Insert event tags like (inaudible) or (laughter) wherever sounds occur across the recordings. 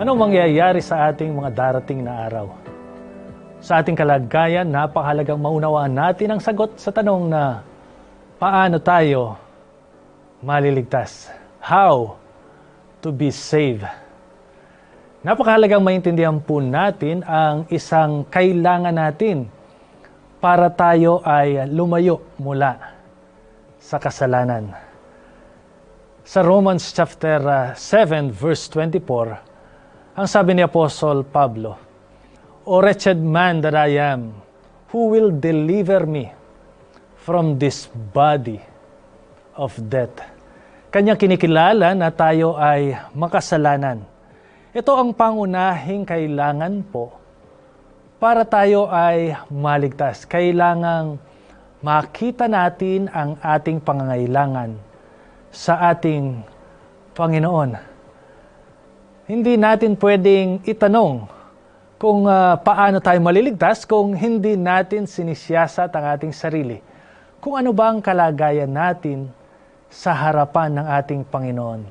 Ano mangyayari sa ating mga darating na araw? Sa ating kalagayan, napakahalagang maunawaan natin ang sagot sa tanong na paano tayo maliligtas? How to be saved? Napakahalagang maintindihan po natin ang isang kailangan natin para tayo ay lumayo mula sa kasalanan. Sa Romans chapter 7 verse 24, ang sabi ni Apostol Pablo, O wretched man that I am, who will deliver me from this body of death? Kanyang kinikilala na tayo ay makasalanan. Ito ang pangunahing kailangan po para tayo ay maligtas. Kailangang makita natin ang ating pangangailangan sa ating Panginoon hindi natin pwedeng itanong kung uh, paano tayo maliligtas kung hindi natin sinisiyasat ang ating sarili. Kung ano ba ang kalagayan natin sa harapan ng ating Panginoon.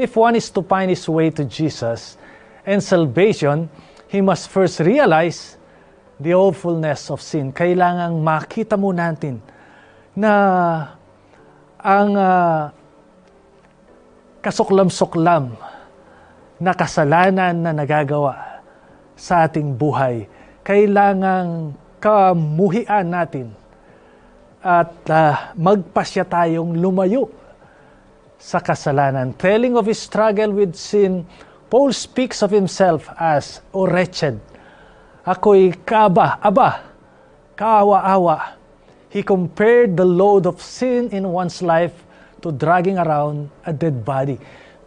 If one is to find his way to Jesus and salvation, he must first realize the awfulness of sin. Kailangang makita mo natin na ang uh, kasuklam-suklam na kasalanan na nagagawa sa ating buhay. Kailangang kamuhian natin at uh, magpasya tayong lumayo sa kasalanan. Telling of his struggle with sin, Paul speaks of himself as, O wretched, ako'y kaaba, aba, kaawa-awa. He compared the load of sin in one's life to dragging around a dead body.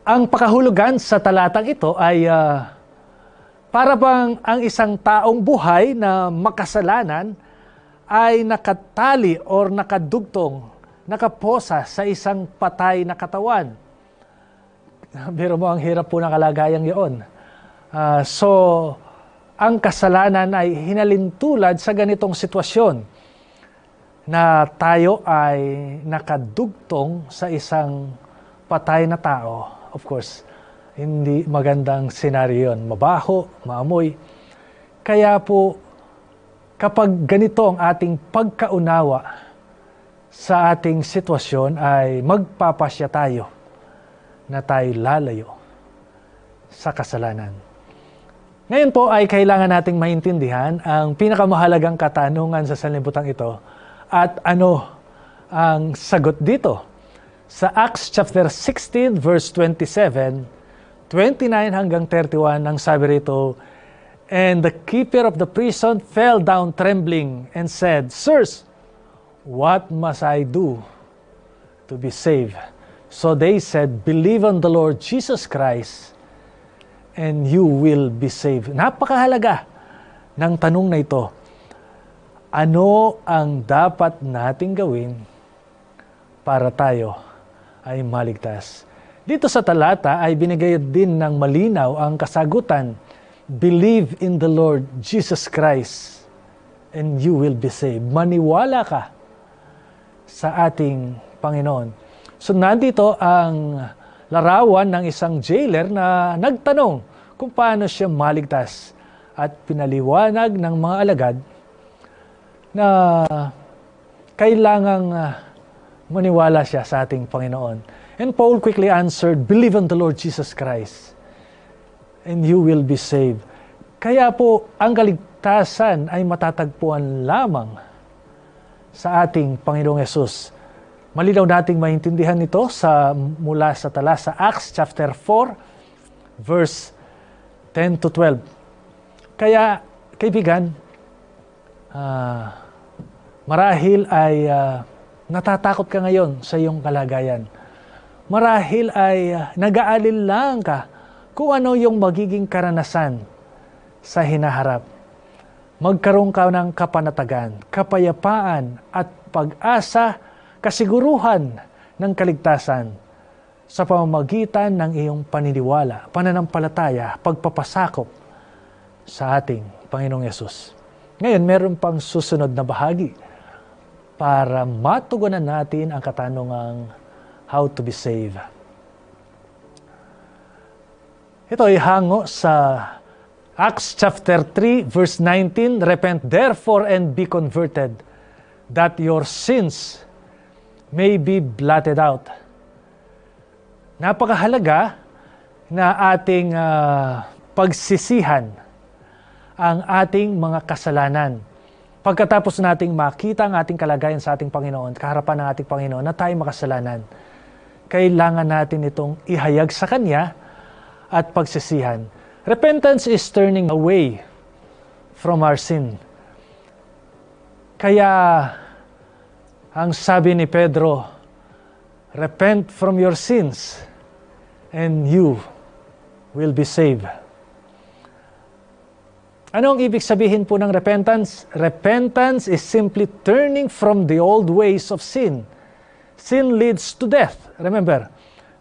Ang pakahulugan sa talatang ito ay uh, para bang ang isang taong buhay na makasalanan ay nakatali or nakadugtong, nakaposa sa isang patay na katawan. (laughs) Pero mo, ang hirap po ng kalagayang yun. Uh, so, ang kasalanan ay hinalintulad sa ganitong sitwasyon na tayo ay nakadugtong sa isang patay na tao of course, hindi magandang senaryo yun. Mabaho, maamoy. Kaya po, kapag ganito ang ating pagkaunawa sa ating sitwasyon ay magpapasya tayo na tayo lalayo sa kasalanan. Ngayon po ay kailangan nating maintindihan ang pinakamahalagang katanungan sa sanlibutan ito at ano ang sagot dito sa Acts chapter 16 verse 27, 29 hanggang 31 ang sabi rito, And the keeper of the prison fell down trembling and said, Sirs, what must I do to be saved? So they said, Believe on the Lord Jesus Christ and you will be saved. Napakahalaga ng tanong na ito. Ano ang dapat nating gawin para tayo ay maligtas. Dito sa talata ay binigay din ng malinaw ang kasagutan, Believe in the Lord Jesus Christ and you will be saved. Maniwala ka sa ating Panginoon. So nandito ang larawan ng isang jailer na nagtanong kung paano siya maligtas at pinaliwanag ng mga alagad na kailangang uh, maniwala siya sa ating Panginoon. And Paul quickly answered, Believe on the Lord Jesus Christ, and you will be saved. Kaya po, ang kaligtasan ay matatagpuan lamang sa ating Panginoong Yesus. Malinaw nating maintindihan ito sa mula sa tala sa Acts chapter 4 verse 10 to 12. Kaya kaibigan, uh, marahil ay uh, Natatakot ka ngayon sa iyong kalagayan. Marahil ay uh, nag-aalil lang ka kung ano yung magiging karanasan sa hinaharap. Magkaroon ka ng kapanatagan, kapayapaan at pag-asa, kasiguruhan ng kaligtasan sa pamamagitan ng iyong paniniwala, pananampalataya, pagpapasakop sa ating Panginoong Yesus. Ngayon, meron pang susunod na bahagi para matugunan natin ang katanungang how to be saved. Ito ay hango sa Acts chapter 3 verse 19, Repent therefore and be converted, that your sins may be blotted out. Napakahalaga na ating uh, pagsisihan ang ating mga kasalanan. Pagkatapos nating makita ang ating kalagayan sa ating Panginoon, kaharapan ng ating Panginoon na tayo makasalanan, kailangan natin itong ihayag sa Kanya at pagsisihan. Repentance is turning away from our sin. Kaya ang sabi ni Pedro, repent from your sins and you will be saved. Ano ang ibig sabihin po ng repentance? Repentance is simply turning from the old ways of sin. Sin leads to death. Remember,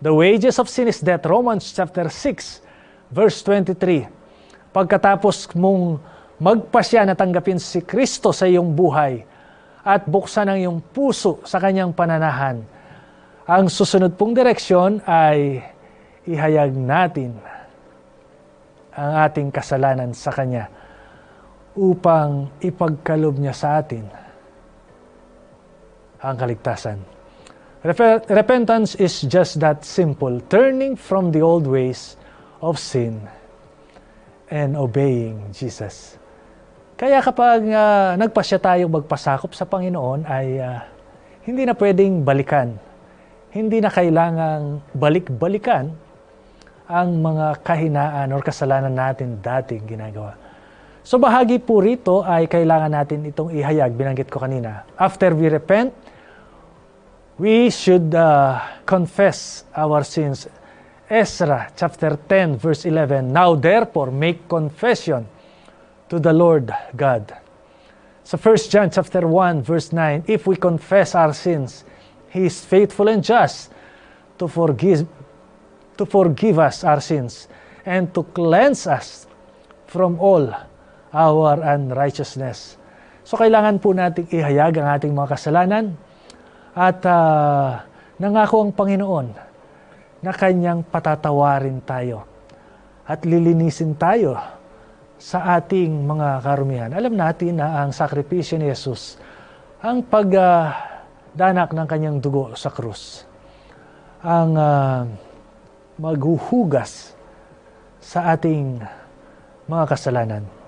The wages of sin is death. Romans chapter 6, verse 23. Pagkatapos mong magpasya na tanggapin si Kristo sa iyong buhay at buksan ang iyong puso sa kanyang pananahan, ang susunod pong direksyon ay ihayag natin ang ating kasalanan sa Kanya upang ipagkalob niya sa atin ang kaligtasan. Repentance is just that simple, turning from the old ways of sin and obeying Jesus. Kaya kapag uh, nagpasya tayo magpasakop sa Panginoon ay uh, hindi na pwedeng balikan. Hindi na kailangang balik-balikan ang mga kahinaan or kasalanan natin dating ginagawa. So bahagi po rito ay kailangan natin itong ihayag, binanggit ko kanina. After we repent, we should uh, confess our sins. Ezra chapter 10 verse 11, Now therefore make confession to the Lord God. So 1 John chapter 1 verse 9, If we confess our sins, He is faithful and just to forgive, to forgive us our sins and to cleanse us from all our unrighteousness. So kailangan po nating ihayag ang ating mga kasalanan, at uh, nangako ang Panginoon na kanyang patatawarin tayo at lilinisin tayo sa ating mga karumihan. Alam natin na ang sakripisyo ni Jesus, ang pagdanak uh, ng kanyang dugo sa krus, ang uh, maghuhugas sa ating mga kasalanan.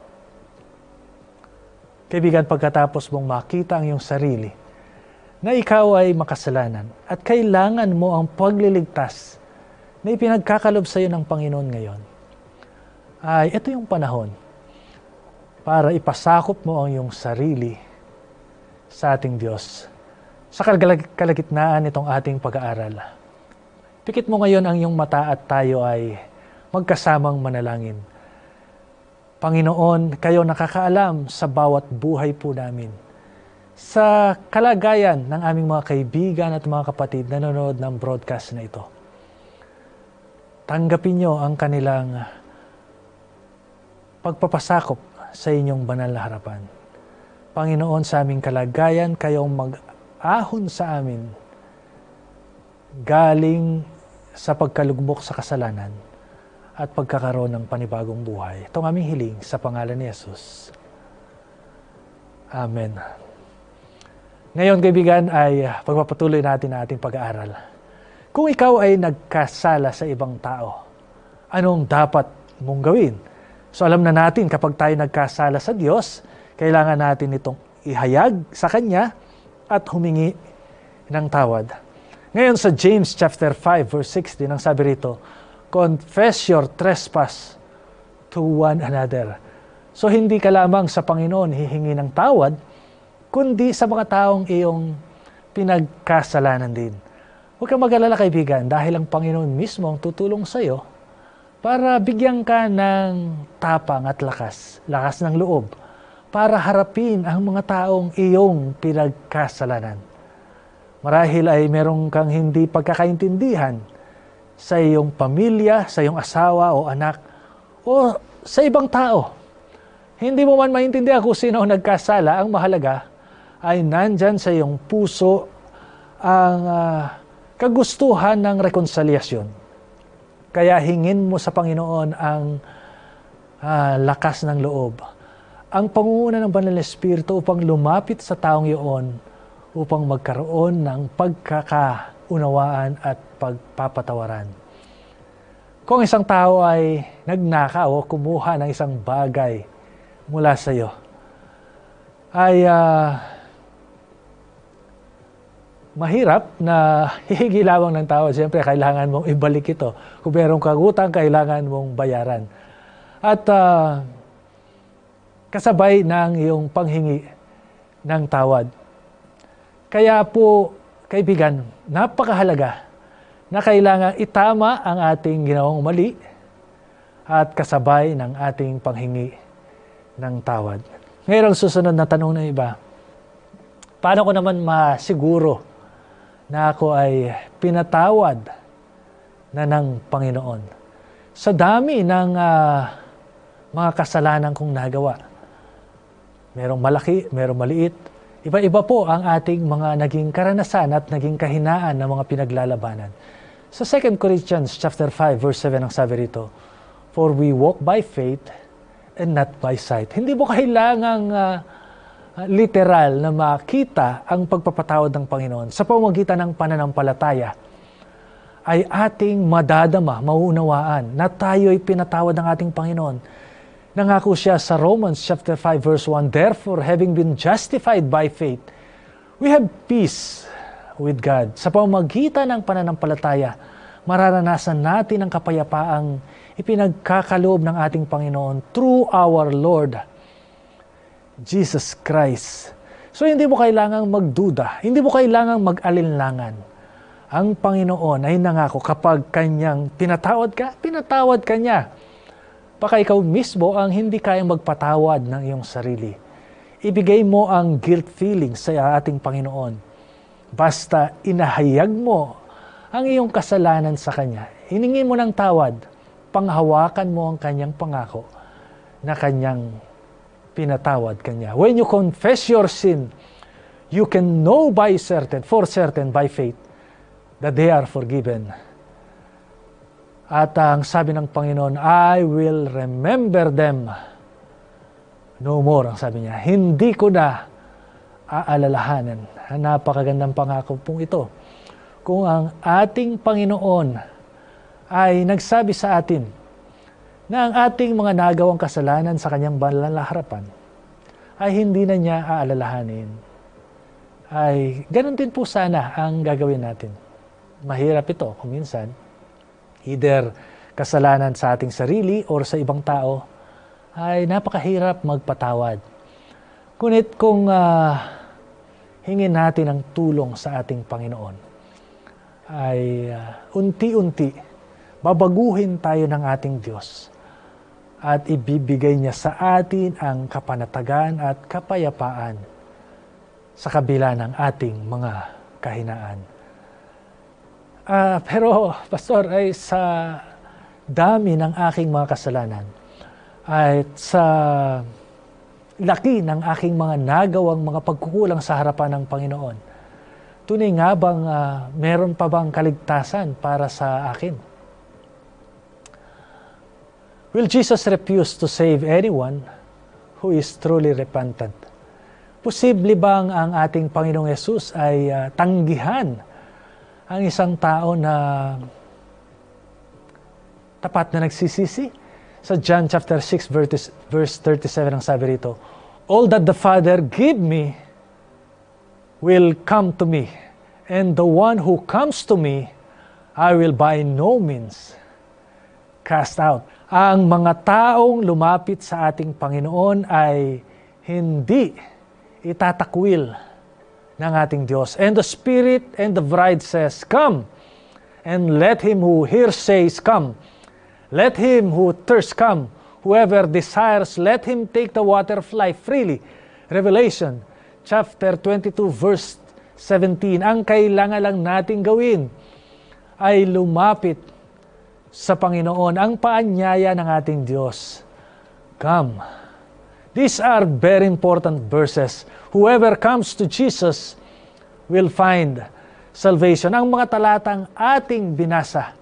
Kaibigan, pagkatapos mong makita ang iyong sarili, na ikaw ay makasalanan at kailangan mo ang pagliligtas na ipinagkakalob sa iyo ng Panginoon ngayon, ay ito yung panahon para ipasakop mo ang iyong sarili sa ating Diyos sa kalagitnaan nitong ating pag-aaral. Pikit mo ngayon ang iyong mata at tayo ay magkasamang manalangin. Panginoon, kayo nakakaalam sa bawat buhay po namin sa kalagayan ng aming mga kaibigan at mga kapatid na nanonood ng broadcast na ito. Tanggapin nyo ang kanilang pagpapasakop sa inyong banal na harapan. Panginoon, sa aming kalagayan, kayong mag-ahon sa amin galing sa pagkalugmok sa kasalanan at pagkakaroon ng panibagong buhay. Ito ang aming hiling sa pangalan ni Jesus. Amen. Ngayon, kaibigan, ay pagpapatuloy natin na ating pag-aaral. Kung ikaw ay nagkasala sa ibang tao, anong dapat mong gawin? So alam na natin kapag tayo nagkasala sa Diyos, kailangan natin itong ihayag sa Kanya at humingi ng tawad. Ngayon sa James chapter 5 verse 16, ang sabi rito, Confess your trespass to one another. So hindi ka lamang sa Panginoon hihingi ng tawad, kundi sa mga taong iyong pinagkasalanan din. Huwag kang mag-alala kaibigan dahil ang Panginoon mismo ang tutulong sa iyo para bigyan ka ng tapang at lakas, lakas ng loob, para harapin ang mga taong iyong pinagkasalanan. Marahil ay meron kang hindi pagkakaintindihan sa iyong pamilya, sa iyong asawa o anak, o sa ibang tao. Hindi mo man maintindihan kung sino ang nagkasala, ang mahalaga, ay nandyan sa iyong puso ang uh, kagustuhan ng rekonsalyasyon. Kaya hingin mo sa Panginoon ang uh, lakas ng loob. Ang pangunguna ng Banal na Espiritu upang lumapit sa taong iyon upang magkaroon ng pagkakaunawaan at pagpapatawaran. Kung isang tao ay nagnakaw o kumuha ng isang bagay mula sa iyo, ay uh, mahirap na lamang ng tao. Siyempre, kailangan mong ibalik ito. Kung mayroong kagutang, kailangan mong bayaran. At uh, kasabay ng iyong panghingi ng tawad. Kaya po, kaibigan, napakahalaga na kailangan itama ang ating ginawang mali at kasabay ng ating panghingi ng tawad. Ngayon, susunod na tanong na iba, paano ko naman masiguro na ako ay pinatawad na ng Panginoon? Sa dami ng uh, mga kasalanan kong nagawa. Merong malaki, merong maliit. Iba-iba po ang ating mga naging karanasan at naging kahinaan ng mga pinaglalabanan. Sa 2 Corinthians chapter 5 verse 7 ang sabi rito, For we walk by faith and not by sight. Hindi mo kailangang uh, literal na makita ang pagpapatawad ng Panginoon sa pamamagitan ng pananampalataya ay ating madadama, mauunawaan na tayo ay pinatawad ng ating Panginoon Nangako siya sa Romans chapter 5 verse 1, Therefore, having been justified by faith, we have peace with God. Sa pamamagitan ng pananampalataya, mararanasan natin ang kapayapaang ipinagkakaloob ng ating Panginoon through our Lord Jesus Christ. So hindi mo kailangang magduda, hindi mo kailangang mag-alinlangan. Ang Panginoon ay nangako kapag kanyang pinatawad ka, pinatawad ka niya. Baka ikaw mismo ang hindi kayang magpatawad ng iyong sarili. Ibigay mo ang guilt feeling sa ating Panginoon. Basta inahayag mo ang iyong kasalanan sa Kanya. Hiningin mo ng tawad. Panghawakan mo ang Kanyang pangako na Kanyang pinatawad Kanya. When you confess your sin, you can know by certain, for certain, by faith, that they are forgiven at ang sabi ng Panginoon, I will remember them no more, ang sabi niya. Hindi ko na aalalahanan. Napakagandang pangako pong ito. Kung ang ating Panginoon ay nagsabi sa atin na ang ating mga nagawang kasalanan sa kanyang banal na harapan ay hindi na niya aalalahanin. Ay ganun din po sana ang gagawin natin. Mahirap ito kung minsan either kasalanan sa ating sarili or sa ibang tao, ay napakahirap magpatawad. Ngunit kung uh, hingin natin ang tulong sa ating Panginoon, ay uh, unti-unti babaguhin tayo ng ating Diyos at ibibigay niya sa atin ang kapanatagan at kapayapaan sa kabila ng ating mga kahinaan. Uh, pero, Pastor, ay sa dami ng aking mga kasalanan, ay sa laki ng aking mga nagawang mga pagkukulang sa harapan ng Panginoon, tunay nga bang uh, meron pa bang kaligtasan para sa akin? Will Jesus refuse to save anyone who is truly repentant? Posible bang ang ating Panginoong Yesus ay uh, tanggihan ang isang tao na tapat na nagsisisi. Sa John chapter 6 verse, verse 37 ang sabi rito, All that the Father give me will come to me, and the one who comes to me, I will by no means cast out. Ang mga taong lumapit sa ating Panginoon ay hindi itatakwil ng ating Diyos. And the Spirit and the bride says, Come! And let him who hears says, Come. Let him who thirsts come. Whoever desires, let him take the water of life freely. Revelation chapter 22 verse 17. Ang kailangan lang nating gawin ay lumapit sa Panginoon ang paanyaya ng ating Diyos. Come These are very important verses. Whoever comes to Jesus will find salvation. Ang mga talatang ating binasa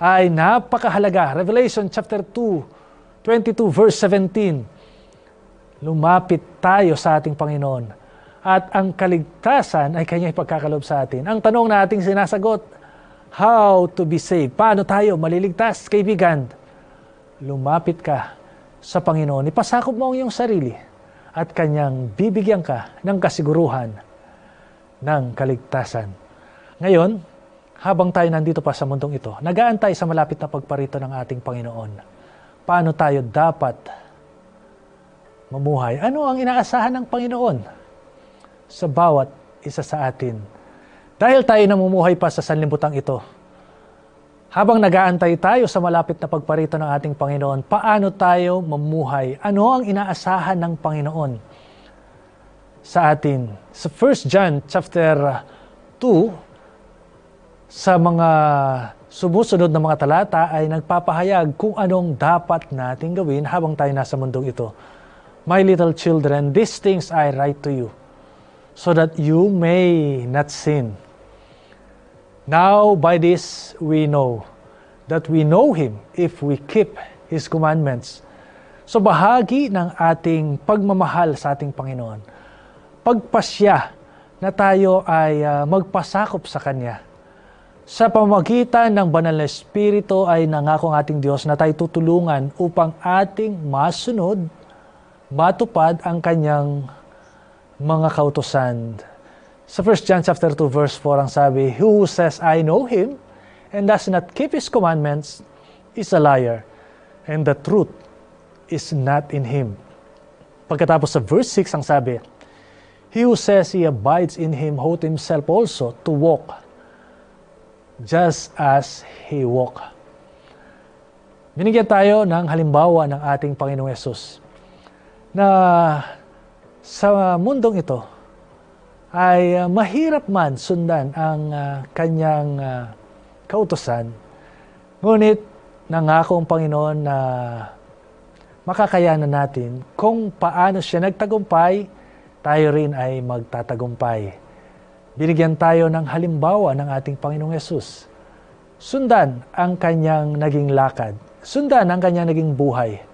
ay napakahalaga. Revelation chapter 2, 22 verse 17. Lumapit tayo sa ating Panginoon at ang kaligtasan ay kanya ipagkakalob sa atin. Ang tanong na ating sinasagot, how to be saved? Paano tayo maliligtas, kaibigan? Lumapit ka sa Panginoon. Ipasakop mo ang iyong sarili at kanyang bibigyan ka ng kasiguruhan ng kaligtasan. Ngayon, habang tayo nandito pa sa mundong ito, nagaantay sa malapit na pagparito ng ating Panginoon. Paano tayo dapat mamuhay? Ano ang inaasahan ng Panginoon sa bawat isa sa atin? Dahil tayo namumuhay pa sa sanlibutan ito, habang nagaantay tayo sa malapit na pagparito ng ating Panginoon, paano tayo mamuhay? Ano ang inaasahan ng Panginoon sa atin? Sa 1 John chapter 2, sa mga sumusunod na mga talata ay nagpapahayag kung anong dapat nating gawin habang tayo nasa mundong ito. My little children, these things I write to you, so that you may not sin. Now by this we know that we know Him if we keep His commandments. So bahagi ng ating pagmamahal sa ating Panginoon, pagpasya na tayo ay uh, magpasakop sa Kanya sa pamagitan ng banal na Espiritu ay nangako ang ating Diyos na tayo tutulungan upang ating masunod, matupad ang kanyang mga kautosan. Sa 1 John chapter 2 verse 4 ang sabi, Who says, I know Him, and does not keep His commandments, is a liar, and the truth is not in Him. Pagkatapos sa verse 6 ang sabi, He who says he abides in Him ought himself also to walk just as He walked. Binigyan tayo ng halimbawa ng ating Panginoong Yesus na sa mundong ito ay uh, mahirap man sundan ang uh, kanyang uh, kautosan. Ngunit nangako ang Panginoon na makakayanan natin kung paano siya nagtagumpay, tayo rin ay magtatagumpay binigyan tayo ng halimbawa ng ating Panginoong Yesus. Sundan ang kanyang naging lakad. Sundan ang kanyang naging buhay.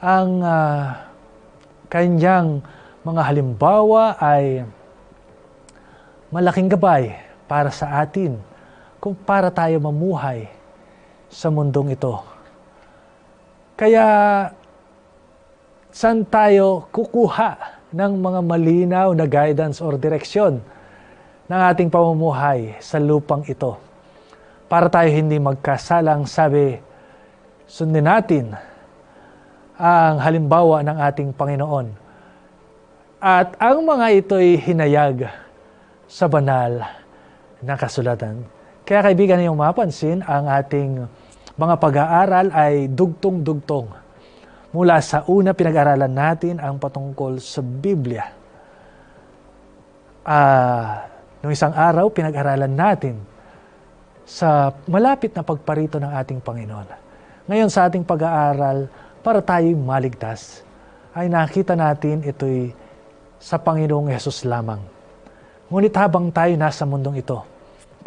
Ang uh, kanyang mga halimbawa ay malaking gabay para sa atin kung para tayo mamuhay sa mundong ito. Kaya saan tayo kukuha ng mga malinaw na guidance or direksyon ng ating pamumuhay sa lupang ito. Para tayo hindi magkasalang sabi, sundin natin ang halimbawa ng ating Panginoon. At ang mga ito'y hinayag sa banal na kasulatan. Kaya kaibigan yung mapansin, ang ating mga pag-aaral ay dugtong-dugtong. Mula sa una pinag-aralan natin ang patungkol sa Biblia. Ah, uh, Noong isang araw, pinag-aralan natin sa malapit na pagparito ng ating Panginoon. Ngayon sa ating pag-aaral, para tayo maligtas, ay nakita natin ito'y sa Panginoong Yesus lamang. Ngunit habang tayo nasa mundong ito,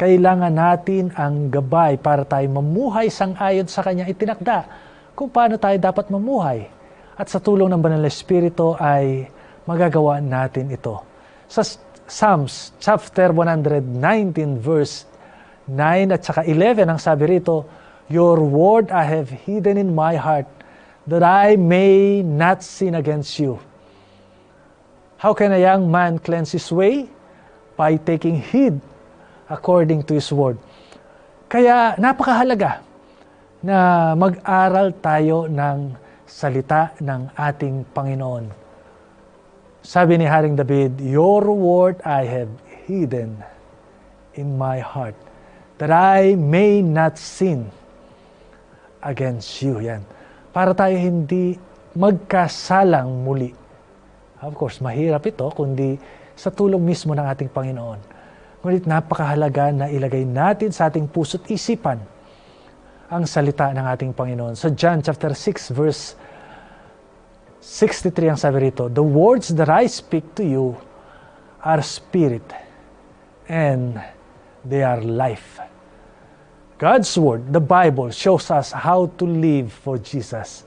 kailangan natin ang gabay para tayo mamuhay sang ayon sa Kanya itinakda kung paano tayo dapat mamuhay. At sa tulong ng Banal Espiritu ay magagawa natin ito. Sa Psalms chapter 119 verse 9 at saka 11 ang sabi rito, Your word I have hidden in my heart that I may not sin against you. How can a young man cleanse his way? By taking heed according to his word. Kaya napakahalaga na mag-aral tayo ng salita ng ating Panginoon. Sabi ni Haring David, Your word I have hidden in my heart that I may not sin against you. Yan. Para tayo hindi magkasalang muli. Of course, mahirap ito kundi sa tulong mismo ng ating Panginoon. Ngunit napakahalaga na ilagay natin sa ating puso't isipan ang salita ng ating Panginoon. Sa John chapter 6 verse 63 ang sabi rito, The words that I speak to you are spirit and they are life. God's Word, the Bible, shows us how to live for Jesus.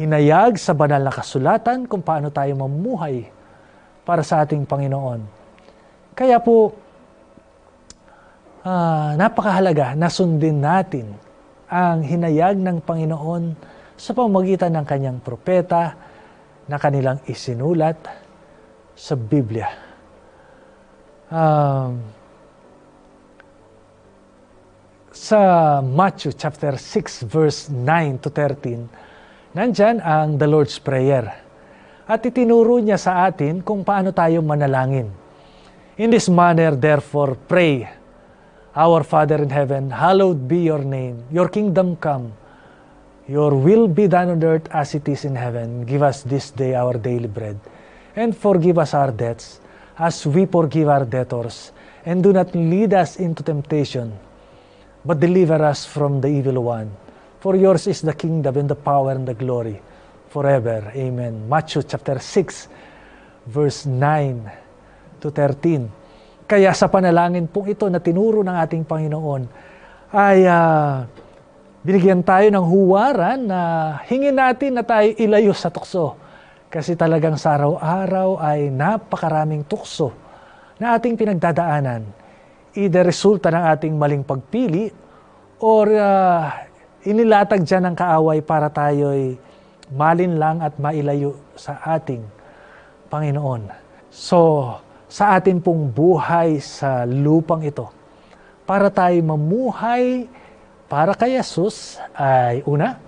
Hinayag sa banal na kasulatan kung paano tayo mamuhay para sa ating Panginoon. Kaya po, uh, napakahalaga na sundin natin ang hinayag ng Panginoon sa pamagitan ng kanyang propeta na kanilang isinulat sa Biblia. Um, sa Matthew chapter 6 verse 9 to 13, nandyan ang the Lord's Prayer. At itinuro niya sa atin kung paano tayo manalangin. In this manner, therefore, pray. Our Father in heaven, hallowed be your name. Your kingdom come. Your will be done on earth as it is in heaven. Give us this day our daily bread. And forgive us our debts as we forgive our debtors. And do not lead us into temptation, but deliver us from the evil one. For yours is the kingdom and the power and the glory forever. Amen. Matthew chapter 6, verse 9 to 13. Kaya sa panalangin pong ito na tinuro ng ating Panginoon, ay uh, binigyan tayo ng huwaran na hingin natin na tayo ilayo sa tukso. Kasi talagang sa araw-araw ay napakaraming tukso na ating pinagdadaanan either resulta ng ating maling pagpili or uh, inilatag dyan ng kaaway para tayo'y malin lang at mailayo sa ating Panginoon. So, sa atin pong buhay sa lupang ito, para tayo mamuhay para kay Jesus ay una,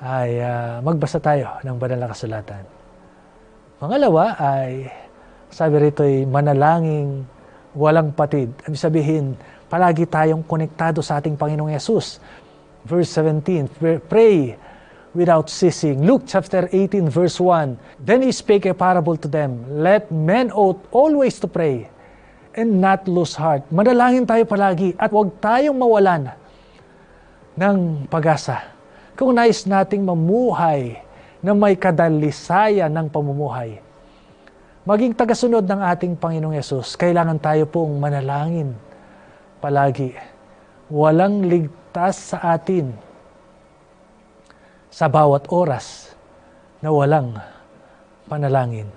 ay uh, magbasa tayo ng banal na kasulatan. Pangalawa ay, sabi rito ay manalangin walang patid. Ibig sabihin, palagi tayong konektado sa ating Panginoong Yesus. Verse 17, pray without ceasing. Luke chapter 18 verse 1, Then he spake a parable to them, Let men ought always to pray and not lose heart. Manalangin tayo palagi at huwag tayong mawalan ng pag-asa. Kung nais nating mamuhay na may kadalisayan ng pamumuhay, maging tagasunod ng ating Panginoong Yesus, kailangan tayo pong manalangin palagi. Walang ligtas sa atin sa bawat oras na walang panalangin.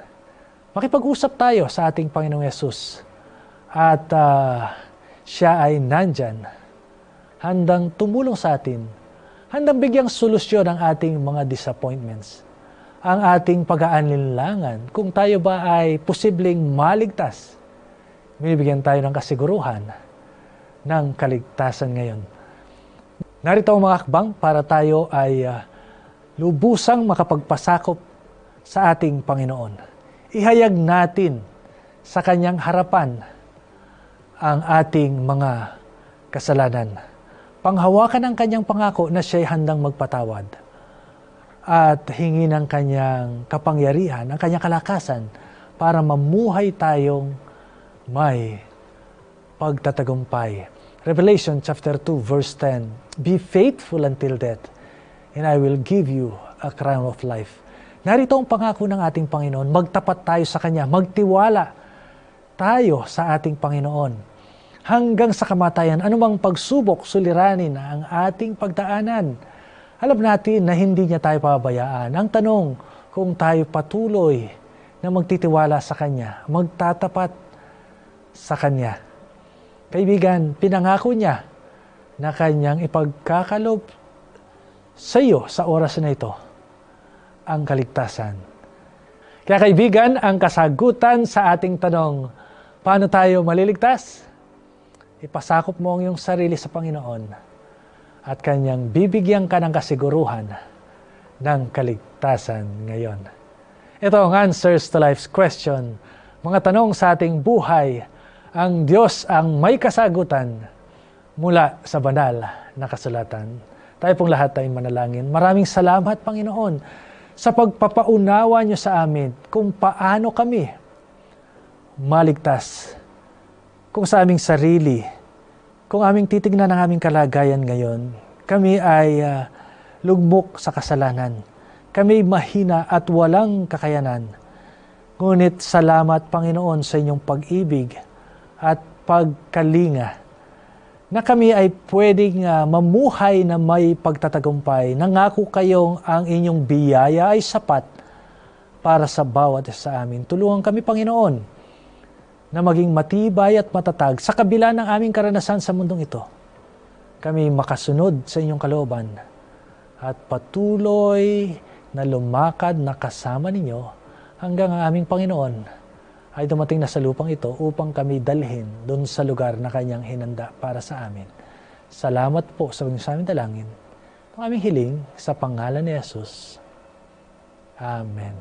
Makipag-usap tayo sa ating Panginoong Yesus at uh, siya ay nandyan, handang tumulong sa atin, handang bigyang solusyon ang ating mga disappointments ang ating pag-aanlinlangan kung tayo ba ay posibleng maligtas. Binibigyan tayo ng kasiguruhan ng kaligtasan ngayon. Narito ang mga akbang para tayo ay uh, lubusang makapagpasakop sa ating Panginoon. Ihayag natin sa Kanyang harapan ang ating mga kasalanan. Panghawakan ang Kanyang pangako na siya'y handang magpatawad at hingi ng kanyang kapangyarihan, ang kanyang kalakasan para mamuhay tayong may pagtatagumpay. Revelation chapter 2 verse 10, Be faithful until death, and I will give you a crown of life. Narito ang pangako ng ating Panginoon, magtapat tayo sa Kanya, magtiwala tayo sa ating Panginoon. Hanggang sa kamatayan, anumang pagsubok, suliranin ang ating pagdaanan alam natin na hindi niya tayo pabayaan. Ang tanong, kung tayo patuloy na magtitiwala sa Kanya, magtatapat sa Kanya. Kaibigan, pinangako niya na Kanyang ipagkakalob sa iyo sa oras na ito ang kaligtasan. Kaya kaibigan, ang kasagutan sa ating tanong, paano tayo maliligtas? Ipasakop mo ang iyong sarili sa Panginoon at kanyang bibigyan ka ng kasiguruhan ng kaligtasan ngayon. Ito ang answers to life's question. Mga tanong sa ating buhay, ang Diyos ang may kasagutan mula sa banal na kasulatan. Tayo pong lahat ay manalangin. Maraming salamat, Panginoon, sa pagpapaunawa niyo sa amin kung paano kami maligtas. Kung sa aming sarili, kung aming titignan ang aming kalagayan ngayon, kami ay uh, lugmok sa kasalanan. Kami mahina at walang kakayanan. Ngunit salamat Panginoon sa inyong pag-ibig at pagkalinga na kami ay pwedeng ah, mamuhay na may pagtatagumpay. Nangako kayong ang inyong biyaya ay sapat para sa bawat isa sa amin. Tulungan kami, Panginoon, na maging matibay at matatag sa kabila ng aming karanasan sa mundong ito. Kami makasunod sa inyong kalooban at patuloy na lumakad na kasama ninyo hanggang ang aming Panginoon ay dumating na sa lupang ito upang kami dalhin doon sa lugar na kanyang hinanda para sa amin. Salamat po sa inyong sa aming dalangin. Ang aming hiling sa pangalan ni Jesus. Amen.